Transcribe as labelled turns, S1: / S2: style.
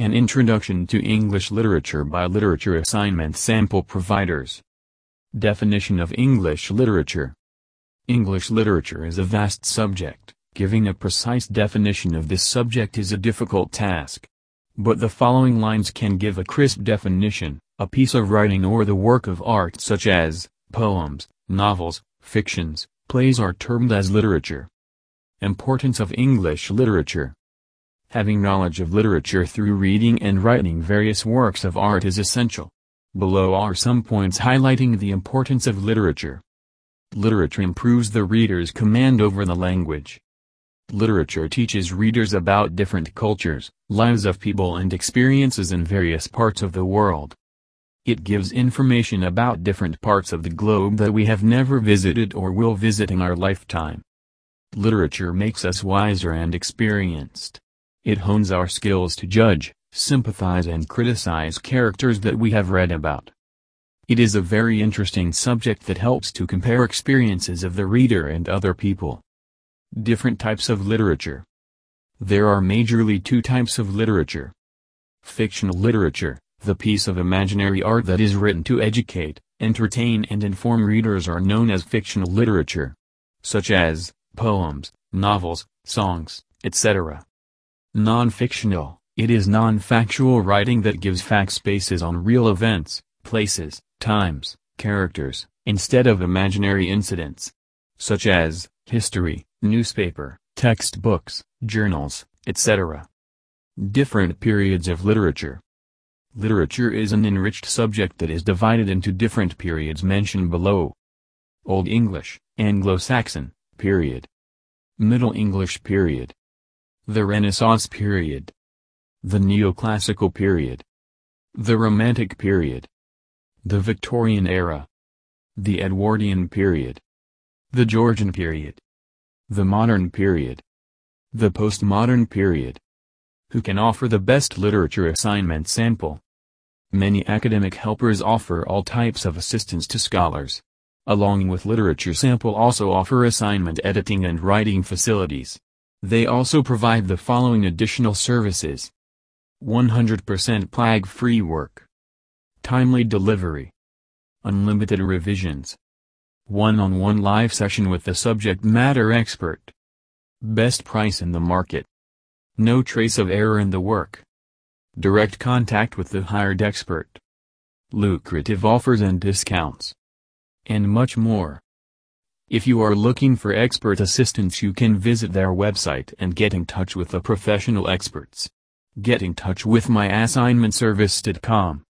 S1: An Introduction to English Literature by Literature Assignment Sample Providers. Definition of English Literature English literature is a vast subject, giving a precise definition of this subject is a difficult task. But the following lines can give a crisp definition, a piece of writing or the work of art such as, poems, novels, fictions, plays are termed as literature. Importance of English literature Having knowledge of literature through reading and writing various works of art is essential. Below are some points highlighting the importance of literature. Literature improves the reader's command over the language. Literature teaches readers about different cultures, lives of people and experiences in various parts of the world. It gives information about different parts of the globe that we have never visited or will visit in our lifetime. Literature makes us wiser and experienced. It hones our skills to judge, sympathize and criticize characters that we have read about. It is a very interesting subject that helps to compare experiences of the reader and other people. Different types of literature. There are majorly two types of literature. Fictional literature, the piece of imaginary art that is written to educate, entertain and inform readers are known as fictional literature. Such as, poems, novels, songs, etc. Non-fictional, it is non-factual writing that gives fact bases on real events, places, times, characters, instead of imaginary incidents. Such as, history, newspaper, textbooks, journals, etc. Different periods of literature. Literature is an enriched subject that is divided into different periods mentioned below. Old English, Anglo-Saxon, period. Middle English period the Renaissance period, the Neoclassical period, the Romantic period, the Victorian era, the Edwardian period, the Georgian period, the Modern period, the Postmodern period. Who can offer the best literature assignment sample? Many academic helpers offer all types of assistance to scholars. Along with literature sample also offer assignment editing and writing facilities. They also provide the following additional services. 100% plague-free work. Timely delivery. Unlimited revisions. One-on-one -on -one live session with the subject matter expert. Best price in the market. No trace of error in the work. Direct contact with the hired expert. Lucrative offers and discounts. And much more. If you are looking for expert assistance you can visit their website and get in touch with the professional experts. Get in touch with myassignmentservice.com.